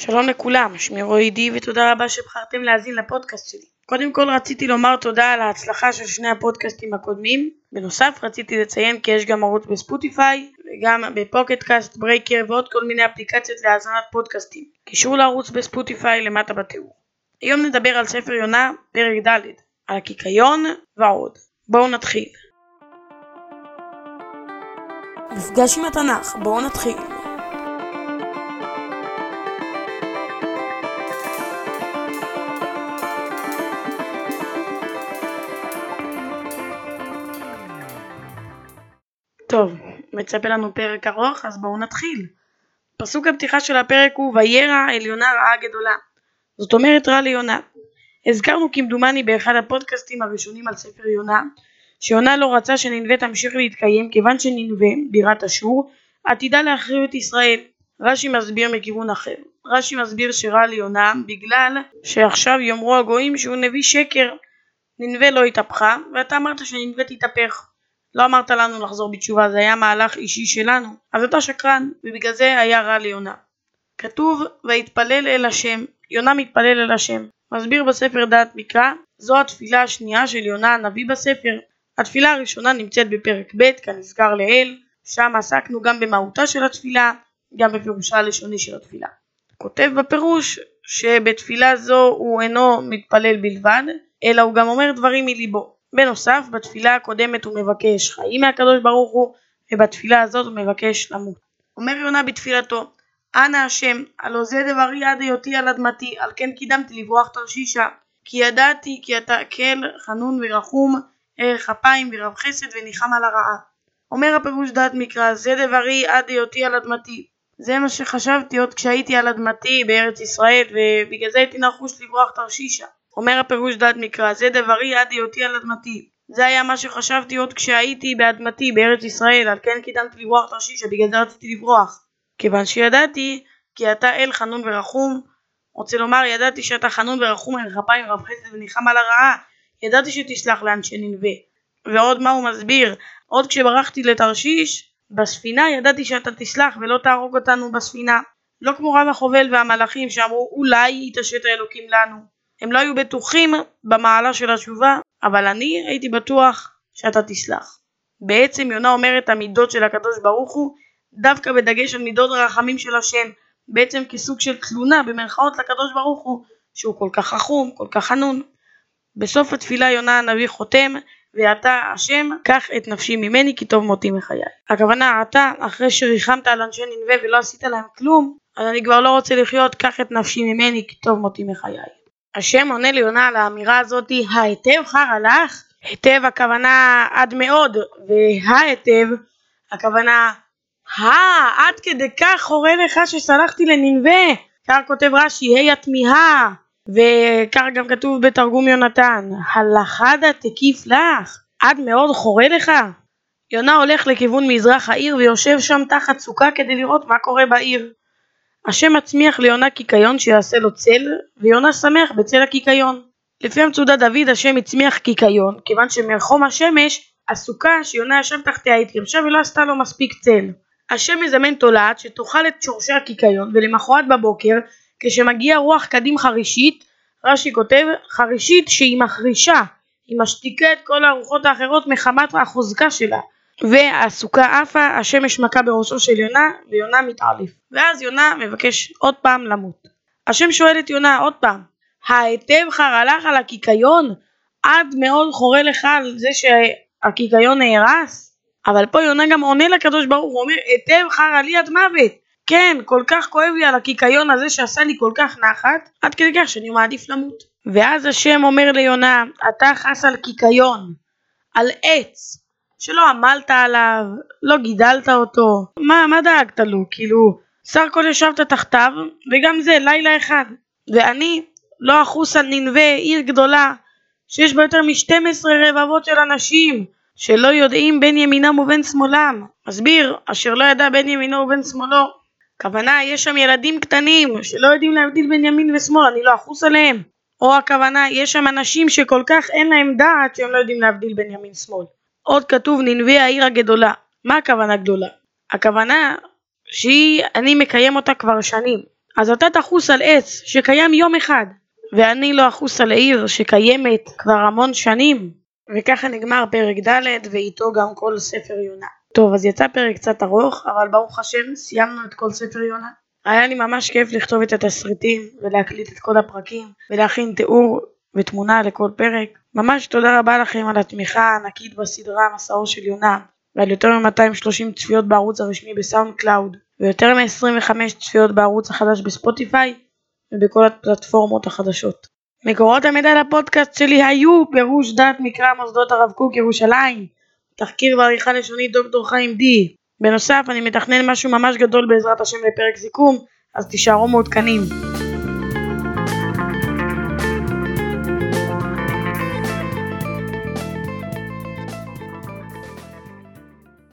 שלום לכולם, שמי רועי די ותודה רבה שבחרתם להאזין לפודקאסט שלי. קודם כל רציתי לומר תודה על ההצלחה של שני הפודקאסטים הקודמים. בנוסף רציתי לציין כי יש גם ערוץ ב Spotify וגם ב Pocket Cast, Breaker ועוד כל מיני אפליקציות להאזנת פודקאסטים. קישור לערוץ ב Spotify למטה בתיאור. היום נדבר על ספר יונה, פרק ד', על הקיקיון ועוד. בואו נתחיל. מפגש עם התנ"ך, בואו נתחיל. טוב, מצפה לנו פרק ארוך, אז בואו נתחיל. פסוק הפתיחה של הפרק הוא וירא אל יונה רעה גדולה. זאת אומרת רע ליונה. הזכרנו כמדומני באחד הפודקאסטים הראשונים על ספר יונה, שיונה לא רצה שננבה תמשיך להתקיים כיוון שננבה, בירת אשור, עתידה להחריב את ישראל. רש"י מסביר מכיוון אחר. רש"י מסביר שרע ליונה בגלל שעכשיו יאמרו הגויים שהוא נביא שקר. ננבה לא התהפכה, ואתה אמרת שננבה תתהפך. לא אמרת לנו לחזור בתשובה, זה היה מהלך אישי שלנו, אז אתה שקרן, ובגלל זה היה רע ליונה. כתוב, ויתפלל אל השם, יונה מתפלל אל השם. מסביר בספר דעת מקרא, זו התפילה השנייה של יונה הנביא בספר. התפילה הראשונה נמצאת בפרק ב' כנזכר לעיל, שם עסקנו גם במהותה של התפילה, גם בפירושה הלשוני של התפילה. כותב בפירוש שבתפילה זו הוא אינו מתפלל בלבד, אלא הוא גם אומר דברים מליבו. בנוסף, בתפילה הקודמת הוא מבקש חיים מהקדוש ברוך הוא, ובתפילה הזאת הוא מבקש למות. אומר יונה בתפילתו, אנא השם, הלא זה דברי עד היותי על אדמתי, על כן קידמתי לברוח תרשישה. כי ידעתי כי אתה הקל, חנון ורחום, ערך אפיים ורב חסד וניחם על הרעה. אומר הפירוש דעת מקרא, זה דברי עד היותי על אדמתי. זה מה שחשבתי עוד כשהייתי על אדמתי בארץ ישראל, ובגלל זה הייתי נחוש לברוח תרשישה. אומר הפירוש דעת מקרא, זה דברי עד היותי על אדמתי. זה היה מה שחשבתי עוד כשהייתי באדמתי בארץ ישראל, על כן קידמתי לברוח תרשישה, בגלל זה רציתי לברוח. כיוון שידעתי כי אתה אל חנון ורחום, רוצה לומר ידעתי שאתה חנון ורחום ערך אפיים רב חסד וניחם על הרעה, ידעתי שתסלח לאנשי ננבה. ועוד מה הוא מסביר, עוד כשברחתי לתרשיש, בספינה ידעתי שאתה תסלח ולא תהרוג אותנו בספינה. לא כמו רב החובל והמלאכים שאמרו אולי יתעשת האלוקים לנו. הם לא היו בטוחים במעלה של התשובה, אבל אני הייתי בטוח שאתה תסלח. בעצם יונה אומר את המידות של הקדוש ברוך הוא דווקא בדגש על מידות הרחמים של השם, בעצם כסוג של תלונה במרכאות לקדוש ברוך הוא שהוא כל כך חכום, כל כך חנון. בסוף התפילה יונה הנביא חותם ואתה השם קח את נפשי ממני כי טוב מותי מחיי. הכוונה אתה אחרי שריחמת על אנשי ננבה ולא עשית להם כלום אז אני כבר לא רוצה לחיות קח את נפשי ממני כי טוב מותי מחיי. השם עונה ליונה על האמירה הזאתי ההיטב חרא לך היטב הכוונה עד מאוד וההיטב הכוונה אה, עד כדי כך חורה לך שסלחתי לננבה. כך כותב רש"י, ה' התמיהה. וכך גם כתוב בתרגום יונתן, הלכדה תקיף לך, עד מאוד חורה לך. יונה הולך לכיוון מזרח העיר ויושב שם תחת סוכה כדי לראות מה קורה בעיר. השם מצמיח ליונה קיקיון שיעשה לו צל, ויונה שמח בצל הקיקיון. לפי המצודה דוד השם הצמיח קיקיון, כיוון שמחום השמש, הסוכה שיונה ישב תחתיה התייבשה ולא עשתה לו מספיק צל. השם מזמן תולעת שתאכל את שורשי הקיקיון ולמחרת בבוקר כשמגיע רוח קדים חרישית רש"י כותב חרישית שהיא מחרישה היא משתיקה את כל הרוחות האחרות מחמת החוזקה שלה והסוכה עפה השמש מכה בראשו של יונה ויונה מתעלף ואז יונה מבקש עוד פעם למות. השם שואל את יונה עוד פעם ההיטב חרא לך על הקיקיון עד מאוד חורה לך על זה שהקיקיון נהרס? אבל פה יונה גם עונה לקדוש ברוך הוא אומר היטב חרא לי עד מוות. כן כל כך כואב לי על הקיקיון הזה שעשה לי כל כך נחת עד כדי כך שאני מעדיף למות. ואז השם אומר ליונה אתה חס על קיקיון על עץ שלא עמלת עליו לא גידלת אותו מה מה דאגת לו כאילו סך הכל ישבת תחתיו וגם זה לילה אחד ואני לא אחוס על ננבה עיר גדולה שיש בה יותר מ-12 רבבות של אנשים שלא יודעים בין ימינם ובין שמאלם. מסביר, אשר לא ידע בין ימינו ובין שמאלו. הכוונה, יש שם ילדים קטנים שלא יודעים להבדיל בין ימין ושמאל, אני לא אחוס עליהם. או הכוונה, יש שם אנשים שכל כך אין להם דעת שהם לא יודעים להבדיל בין ימין שמאל. עוד כתוב ננבי העיר הגדולה. מה הכוונה גדולה? הכוונה שהיא, אני מקיים אותה כבר שנים. אז אתה תחוס על עץ שקיים יום אחד, ואני לא אחוס על עיר שקיימת כבר המון שנים. וככה נגמר פרק ד' ואיתו גם כל ספר יונה. טוב, אז יצא פרק קצת ארוך, אבל ברוך השם סיימנו את כל ספר יונה. היה לי ממש כיף לכתוב את התסריטים ולהקליט את כל הפרקים ולהכין תיאור ותמונה לכל פרק. ממש תודה רבה לכם על התמיכה הענקית בסדרה מסעו של יונה ועל יותר מ-230 צפיות בערוץ הרשמי ב SoundCloud ויותר מ-25 צפיות בערוץ החדש ב Spotify ובכל הפלטפורמות החדשות. מקורות המידע לפודקאסט שלי היו פירוש דעת מקרא מוסדות הרב קוק ירושלים, תחקיר ועריכה לשונית דוקטור חיים די. בנוסף אני מתכנן משהו ממש גדול בעזרת השם לפרק סיכום, אז תישארו מעודכנים.